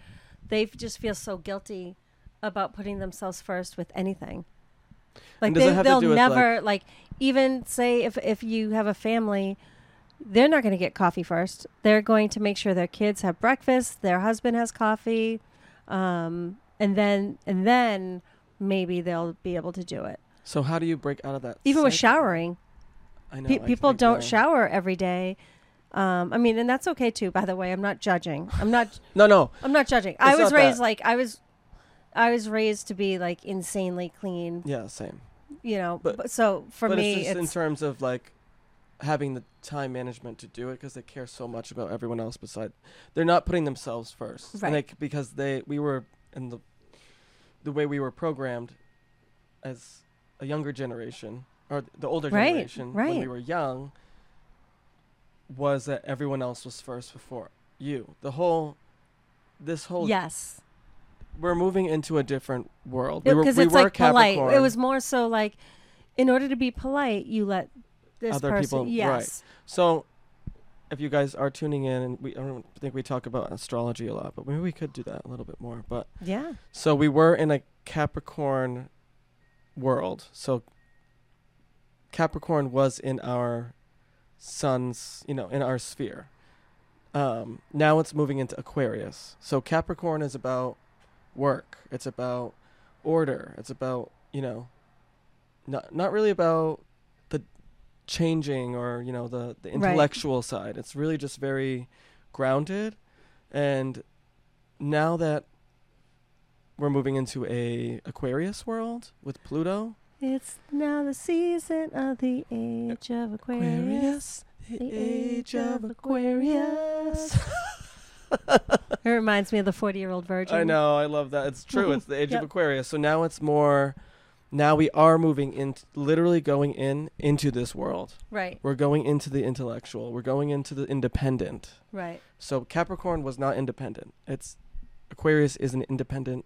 they just feel so guilty about putting themselves first with anything. Like And does it they, they'll never like, even say if if you have a family, they're not going to get coffee first. They're going to make sure their kids have breakfast, their husband has coffee, um, and then and then maybe they'll be able to do it. So how do you break out of that? Even with showering, I know Pe- I- people don't shower every day. Um, I mean, and that's okay too. By the way, I'm not judging. I'm not. [laughs] No, no. I'm not judging. I was raised that. like I was. I was raised to be like insanely clean. Yeah, same. You know. But- But, so for but me, it's just in terms of like having the time management to do it because they care so much about everyone else beside they're not putting themselves first Right. they, because they we were in the the way we were programmed as a younger generation or the older Right, generation when we were young was that everyone else was first before you the whole this whole yes, we're moving into a different world we were, because we it's were like polite. Capricorn. It was more so like, in order to be polite, you let this Other person. people- right. yes. So, if you guys are tuning in, and we I don't think we talk about astrology a lot, but maybe we could do that a little bit more. But Yeah. so we were in a Capricorn world. So Capricorn was in our sun's, you know, in our sphere. Um, now it's moving into Aquarius. So Capricorn is about work. It's about order. It's about you know, not not really about the changing or you know the the Right. intellectual side. It's really just very grounded. And now that we're moving into a Aquarius world with Pluto, It's now the season of the age of Aquarius. the The age of Aquarius. [laughs] It reminds me of the 40 year old virgin. I know, I love that. It's true. It's the age [laughs] Yep. of Aquarius. So now it's more. Now we are moving in, literally going in into this world. Right, We're going into the intellectual. We're going into the independent. right. So Capricorn was not independent. It's Aquarius is an independent.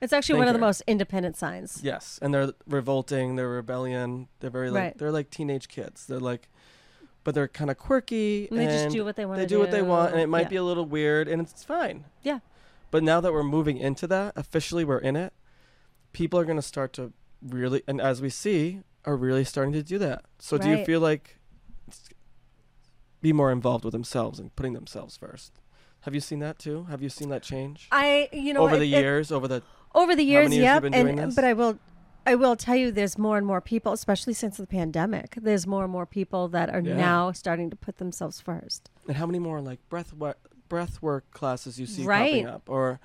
It's actually one of the most independent signs. Yes, and they're revolting. They're rebellion. They're very like Right. they're like teenage kids. They're like, but they're kind of quirky. And they just do what they want they to do what they want, and it might Yeah. be a little weird, and it's fine. Yeah. But now that we're moving into that, officially we're in it. People are going to start to really, and as we see, are really starting to do that. So do you feel like be more involved with themselves and putting themselves first? Have you seen that too? Have you seen that change I, you know, over it- the it- years? over the over the years, years yep. you've been doing and but I will, I will tell you, there's more and more people, especially since the pandemic. There's more and more people that are Yeah. now starting to put themselves first. and how many more like breath work, breath work classes you see Right. popping up or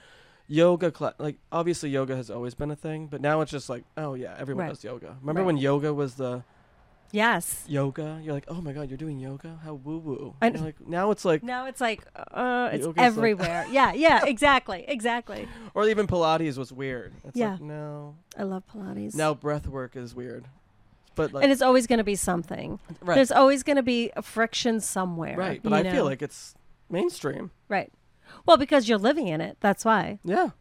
yoga class? Like obviously yoga has always been a thing, but now it's just like oh yeah, everyone Right. does yoga. Remember Right. when yoga was the Yes. yoga? You're like oh my god, you're doing yoga? How woo woo? I- Like now it's like Now it's like, uh, it's Yoga's like- everywhere. [laughs] yeah, yeah, exactly, exactly. or even Pilates was weird. It's Yeah. like no. I love Pilates. Now breath work is weird. But like and it's always going to be something. right. There's always going to be a friction somewhere. right, but I know? feel like it's mainstream. right. Well, because you're living in it. That's why Yeah.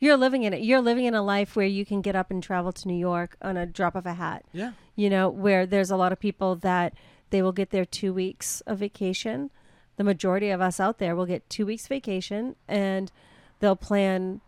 You're living in it. You're living in a life where you can get up and travel to New York on a drop of a hat. Yeah. you know, where there's a lot of people that they will get their two weeks of vacation. The majority of us out there will get two weeks vacation and they'll plan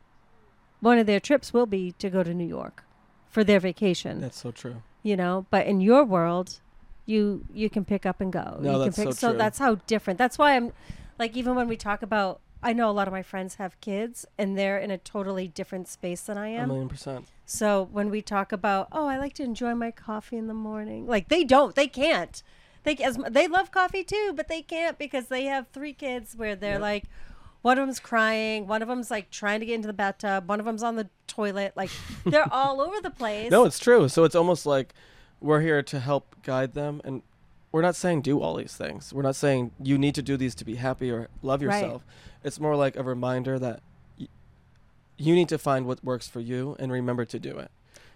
one of their trips will be to go to New York for their vacation. That's so true. you know, but in your world, you you can pick up and go. No, you that's can pick, so true. that's how different. That's why I'm like even when we talk about I know a lot of my friends have kids and they're in a totally different space than I am. A million percent. So when we talk about, oh, I like to enjoy my coffee in the morning, like they don't, they can't. they as they love coffee too, but they can't because they have three kids where they're Yep. like, one of them's crying, one of them's like trying to get into the bathtub, one of them's on the toilet. Like they're [laughs] all over the place. No, it's true. So it's almost like we're here to help guide them, and we're not saying do all these things. We're not saying you need to do these to be happy or love Right. yourself. It's more like a reminder that y- you need to find what works for you and remember to do it.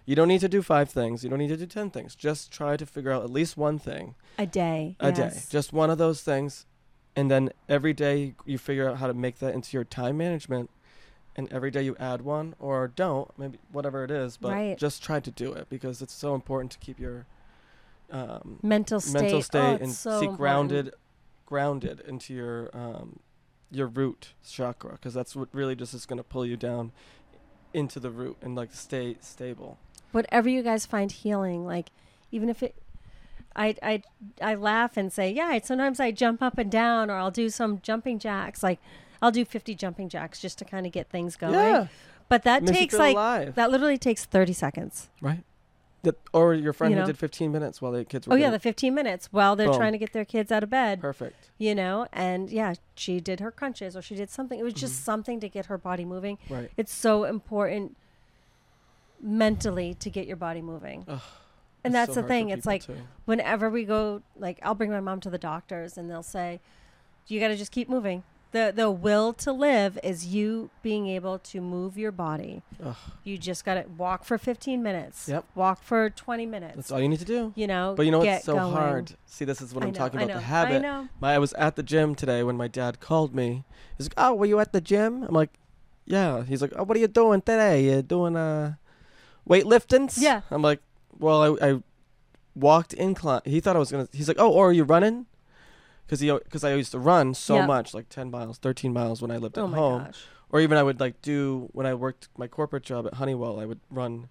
You don't need to do five things. You don't need to do ten things. Just try to figure out at least one thing a day. a day. Just one of those things, and then every day you figure out how to make that into your time management. And every day you add one or don't, maybe whatever it is, but Right. just try to do it because it's so important to keep your um, mental state. mental Oh, state it's and so see important. grounded, grounded into your um, your root chakra because that's what really just is going to pull you down into the root and like stay stable. whatever you guys find healing like even if it I, I I laugh and say yeah sometimes I jump up and down or I'll do some jumping jacks like I'll do 50 jumping jacks just to kind of get things going Yeah, but that takes like alive, that literally takes 30 seconds right? That, or your friend You who know? did 15 minutes while the kids were oh yeah the 15 minutes while they're Boom. trying to get their kids out of bed perfect. you know and yeah she did her crunches or she did something it was just Mhm. something to get her body moving Right. it's so important mentally to get your body moving Ugh, and that's so the thing it's like too. whenever we go like i'll bring my mom to the doctors and they'll say you got to just keep moving the the will to live is you being able to move your body Ugh, you just got to walk for 15 minutes Yep. walk for 20 minutes that's all you need to do. you know But you know what's so going. hard? See, this is what I I'm know, talking I about the i habit. know My, I was at the gym today when my dad called me. He's like, "Oh, were you at the gym?" I'm like, "Yeah." He's like, "Oh, what are you doing today? You doing uh, weightliftings?" Yeah. I'm like, "Well, I, I walked incline." He thought I was gonna. He's like, "Oh, or are you running?" Because he, because I used to run so Yep. much, like 10 miles, 13 miles when I lived oh at my home, gosh or even I would like do when I worked my corporate job at Honeywell. I would run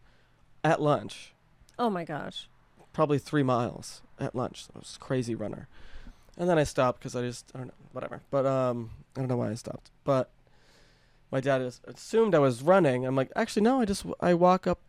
at lunch oh my gosh probably three miles at lunch. I was a crazy runner. And then I stopped because I just, I don't know, whatever. But um, I don't know why I stopped. But my dad assumed I was running. I'm like, actually, no, I just, I walk up,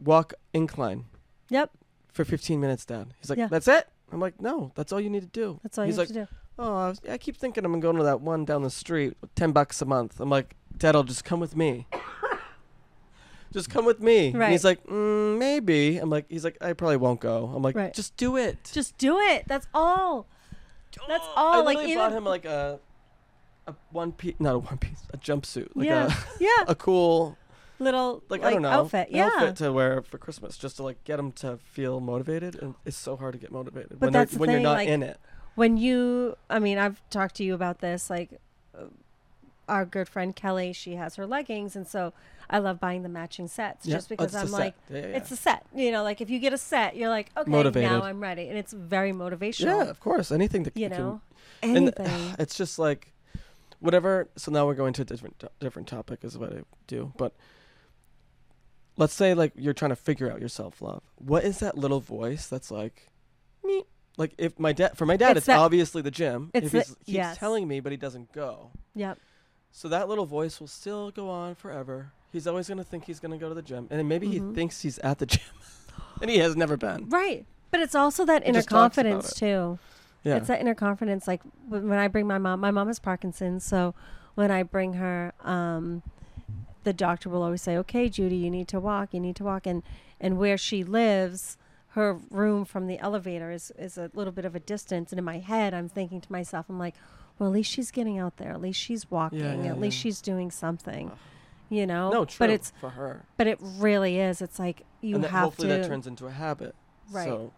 walk incline yep for 15 minutes, Dad. He's like, Yeah. that's it? I'm like, no, that's all you need to do. that's all He's you have like, to do Oh, I, was, I keep thinking I'm going to that one down the street, 10 bucks a month. I'm like, Dad, I'll just come with me. [laughs] just come with me. And Right. he's like, mm, maybe. I'm like, he's like, I probably won't go. I'm like, Right. just do it. just do it that's all that's I all like literally even bought him like a, a one piece, not a one piece, a jumpsuit, like yeah yeah a, [laughs] a cool, little like, like, I don't know, outfit. Yeah outfit to wear for Christmas, just to like get them to feel motivated. And it's so hard to get motivated But when that's the when you're not like, in it. when you i mean i've talked to you about this like uh, our good friend kelly she has her leggings and so i love buying the matching sets Yeah. just Oh, because a i'm like yeah, yeah, it's a set you know like if you get a set you're like okay Motivated. now i'm ready. And it's very motivational. Yeah, of course, anything that you can know? And anything. [sighs] it's just like whatever so now we're going to a different different topic is what i do but let's say like you're trying to figure out your self-love what is that little voice that's like me like if my dad for my dad It's it's, that- obviously the gym. It's if the- he's, he's yes. telling me but he doesn't go. Yep. So that little voice will still go on forever. He's always going to think he's going to go to the gym and then maybe Mhm. he thinks he's at the gym [laughs] and he has never been. Right. But it's also that He inner just talks about confidence too. Yeah. It's that inner confidence. Like when when I bring my mom, my mom has Parkinson's, so when I bring her, um, the doctor will always say, "Okay, Judy, you need to walk. You need to walk." And and where she lives, her room from the elevator is is a little bit of a distance. And in my head, I'm thinking to myself, I'm like, "Well, at least she's getting out there. At least she's walking. yeah, at least she's doing something." Ugh. You know. no true But it's for her but it really is. It's like you and have hopefully to. that turns into a habit Right. so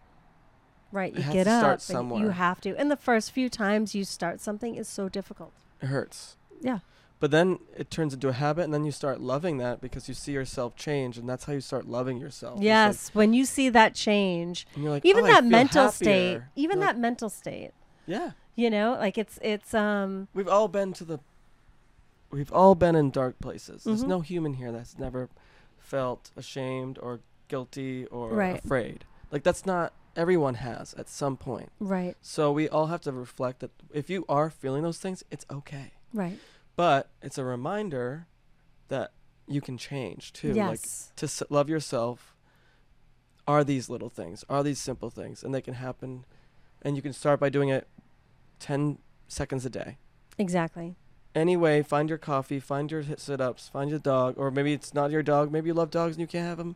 right. You get to up. You have to. And the first few times you start something is so difficult. it hurts Yeah. But then it turns into a habit, and then you start loving that because you see yourself change, and that's how you start loving yourself. It's like- Yes, when you see that change, and you're like, even "Oh, that mental state, even like, that mental state, yeah, you know, like it's it's um we've all been to the, we've all been in dark places. There's Mhm. no human here that's never felt ashamed or guilty or Right. afraid. Like that's not everyone has at some point. right, So we all have to reflect that if you are feeling those things, it's okay. right. But it's a reminder that you can change too. Like yes, to s- love yourself are these little things, are these simple things, and they can happen and you can start by doing it 10 seconds a day. Exactly. Anyway, find your coffee, find your sit-ups, find your dog, or maybe it's not your dog. Maybe you love dogs and you can't have them.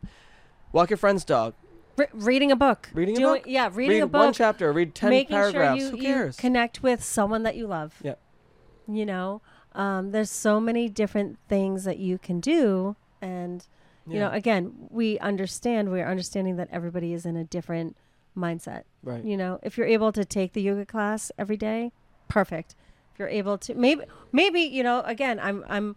Walk your friend's dog. Re- reading a book. Reading a book? Yeah, reading read a book. one chapter. Read ten making paragraphs. sure you, Who you cares? connect with someone that you love. Yep. You know, um, there's so many different things that you can do, and you know, again, we understand. We're understanding that everybody is in a different mindset. right. You know, if you're able to take the yoga class every day, perfect. If you're able to, maybe, maybe you know, again, I'm, I'm,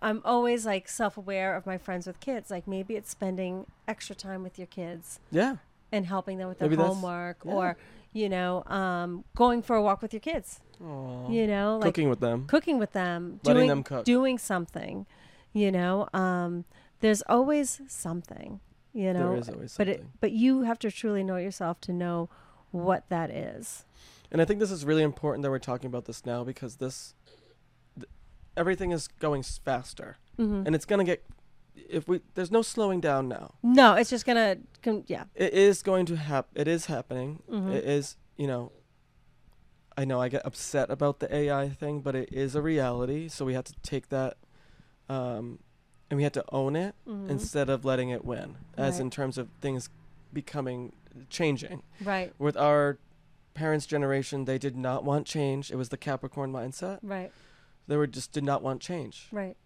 I'm always like self-aware of my friends with kids. Like maybe it's spending extra time with your kids Yeah. and helping them with their Maybe homework yeah. or you know um, going for a walk with your kids Aw. you know like Cooking with them. cooking with them Letting doing them cook. doing something you know um, there's always something you know there is always but it but you have to truly know yourself to know what that is And I think this is really important that we're talking about this now because this, th- everything is going faster, Mhm. and it's gonna get. If we, there's no slowing down now. no it's just gonna com- yeah It is going to happen. It is happening. Mhm. It is. You know. I know I get upset about the AI thing, but it is a reality. So we have to take that, um, and we have to own it Mhm. instead of letting it win. As Right. in terms of things becoming changing. right With our parents' generation, they did not want change. It was the Capricorn mindset. right They were just did not want change. right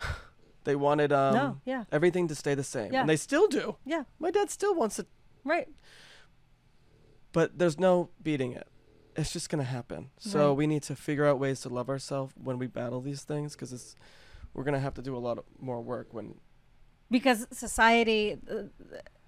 [laughs] They wanted um no yeah everything to stay the same. Yeah. And they still do. yeah My dad still wants it, right but there's no beating it. It's just going to happen. So Right. we need to figure out ways to love ourselves when we battle these things cuz it's we're going to have to do a lot of more work when because society the,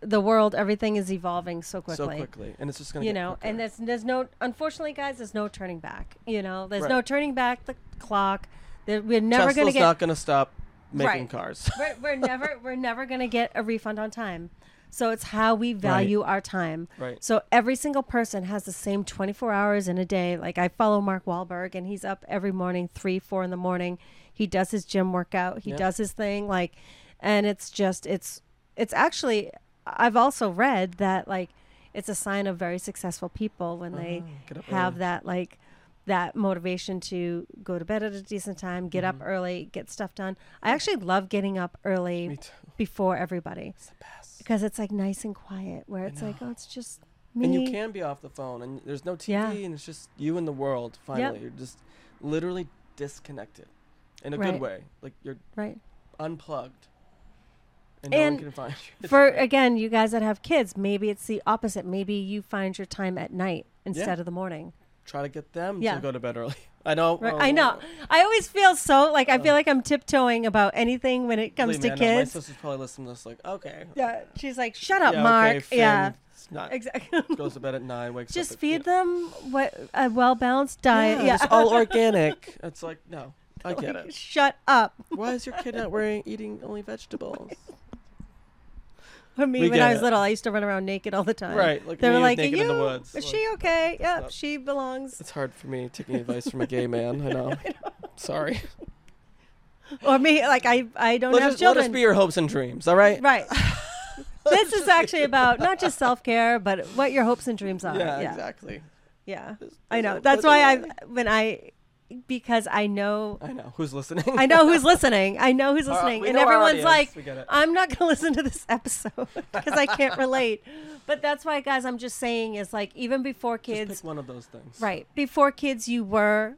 the world everything is evolving so quickly so quickly and it's just going to you know and there's there's no unfortunately guys there's no turning back you know there's Right. no turning back the clock we're never Tesla's going to get not going to stop making Right. cars. [laughs] we're, we're never we're never going to get a refund on time so it's how we value our time right. so every single person has the same 24 hours in a day like i follow mark Wahlberg and he's up every morning 3 4 in the morning he does his gym workout he Yeah. does his thing like and it's just it's it's actually i've also read that like it's a sign of very successful people when they Uh-huh. Get up have early. that like that motivation to go to bed at a decent time get up Mhm. early get stuff done i actually love getting up early before everybody It's the best. because it's like nice and quiet where it's like oh it's just me And you can be off the phone, and there's no TV, Yeah. and it's just you and the world. Finally, you're just literally disconnected, in a Right. good way. Like you're right unplugged, and, no one And can find [laughs] you. For again you guys that have kids maybe it's the opposite maybe you find your time at night instead of the morning try to get them Yeah. to go to bed early. [laughs] I know. right? oh, i know i always feel so like i feel oh. like i'm tiptoeing about anything when it comes believe to me, know. My sister's probably listening to this, like, okay, yeah she's like shut up yeah, mark okay, yeah it's not, [laughs] exactly goes to bed at nine, wakes just up. at- feed them what a well balanced diet Yeah, yeah, it's all [laughs] organic. It's like no, I get Like, it. shut up Why is your kid not wearing eating only vegetables? [laughs] for me We when i was it. little i used to run around naked all the time right, like they were like naked are in the you woods. is she okay yep she belongs It's hard for me taking [laughs] advice from a gay man. I know. [laughs] Sorry. or me like i i don't Let have us, let us be your hopes and dreams. All right. Right. this is actually about not just self care, but what your hopes and dreams are. Yeah, Yeah, exactly. yeah. There's- I know. That's why I when I because I know I know who's listening. I know who's [laughs] listening. I know who's uh, listening, we and everyone's like, We get it. I'm not going [laughs] to listen to this episode because I can't relate. But that's why, guys, I'm just saying is like even before kids, pick one of those things. Right. Before kids, you were,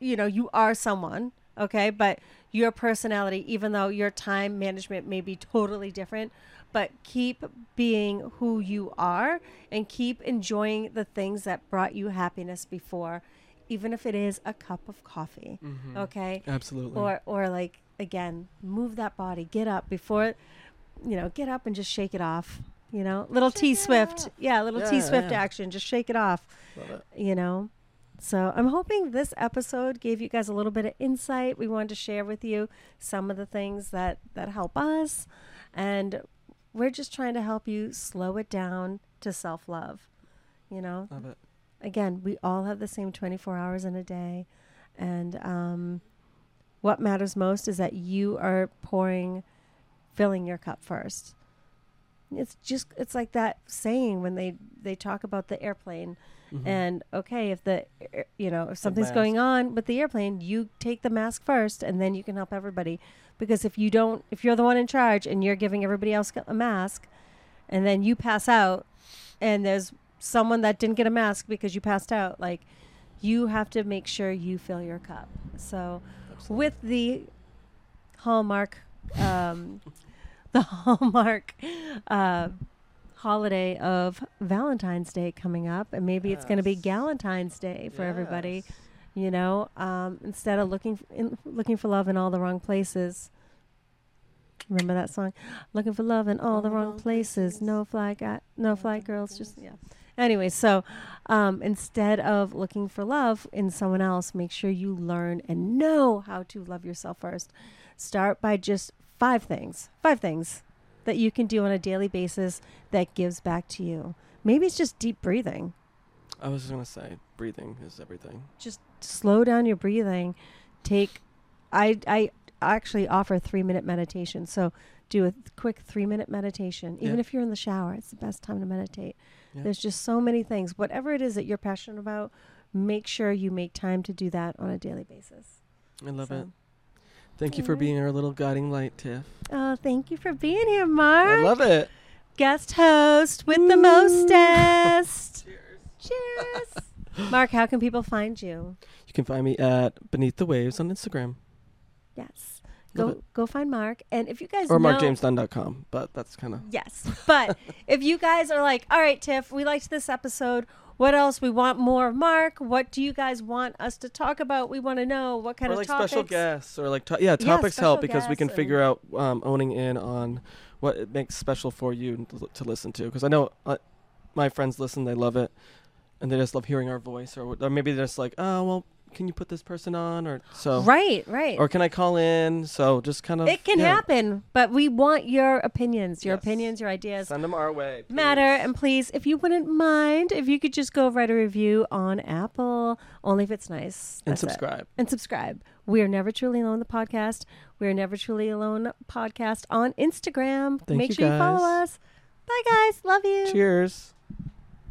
you know, you are someone, okay? But your personality, even though your time management may be totally different, but keep being who you are and keep enjoying the things that brought you happiness before, even if it is a cup of coffee, Mhm. okay? Absolutely. Or, or like, again, move that body, get up before, you know, get up and just shake it off. You know, little T Swift. yeah, little Yeah, T Swift yeah. action. Just shake it off Love it. you know so i'm hoping this episode gave you guys a little bit of insight we wanted to share with you some of the things that that help us and we're just trying to help you slow it down to self-love you know Love it. Again we all have the same 24 hours in a day and um, what matters most is that you are pouring filling your cup first it's just it's like that saying when they they talk about the airplane Mhm. And okay, if the you know if something's going on with the airplane, you take the mask first, and then you can help everybody. Because if you don't, if you're the one in charge and you're giving everybody else a mask, and then you pass out, and there's someone that didn't get a mask because you passed out, like you have to make sure you fill your cup. So Absolutely. with the Hallmark, um, [laughs] the Hallmark uh, holiday of Valentine's Day coming up, and maybe it's going to be Galentine's Day for everybody. You know, um, instead of looking f- in, looking for love in all the wrong places. Remember that song? Looking for love in all, the wrong places. No fly got no fly girls. Just yeah. Anyway, so um, instead of looking for love in someone else, make sure you learn and know how to love yourself first. Start by just five things. Five things that you can do on a daily basis that gives back to you. Maybe it's just deep breathing. I was just gonna say, breathing is everything. Just slow down your breathing. Take I I actually offer 3-minute meditation. So do a quick 3-minute meditation. Even Yeah. if you're in the shower, it's the best time to meditate. Yeah. There's just so many things. Whatever it is that you're passionate about, make sure you make time to do that on a daily basis. I love So- it. Thank you for Alright. being our little guiding light, Tiff. Oh, thank you for being here, Mark. I love it. Guest host with the mostest. [laughs] Cheers. Cheers. [laughs] Mark, how can people find you? You can find me at Beneath the Waves on Instagram Yes. Go go find Mark. And if you guys or know, markjamesdunn.com. But that's kind of [laughs] Yes. But if you guys are like, all right, Tiff, we liked this episode. What else? We want more of Mark. What do you guys want us to talk about? We want to know what kind or of like topics. special guests or like to- yeah topics special help because we can figure out um, owning in on what it makes special for you to, to listen to because I know uh, my friends listen they love it and they just love hearing our voice or, or maybe they're just like oh well can you put this person on or so Right, right. or can I call in so just kind of it can yeah, happen, but we want your opinions, your Yes. opinions, your ideas. send them our way matter. And please, if you wouldn't mind, if you could just go write a review on Apple, only if it's nice. and That's it. subscribe And subscribe. We are Never Truly Alone, the podcast. We are Never Truly Alone podcast on Instagram. Thank Make you, sure you follow us. Bye, guys. Love you. cheers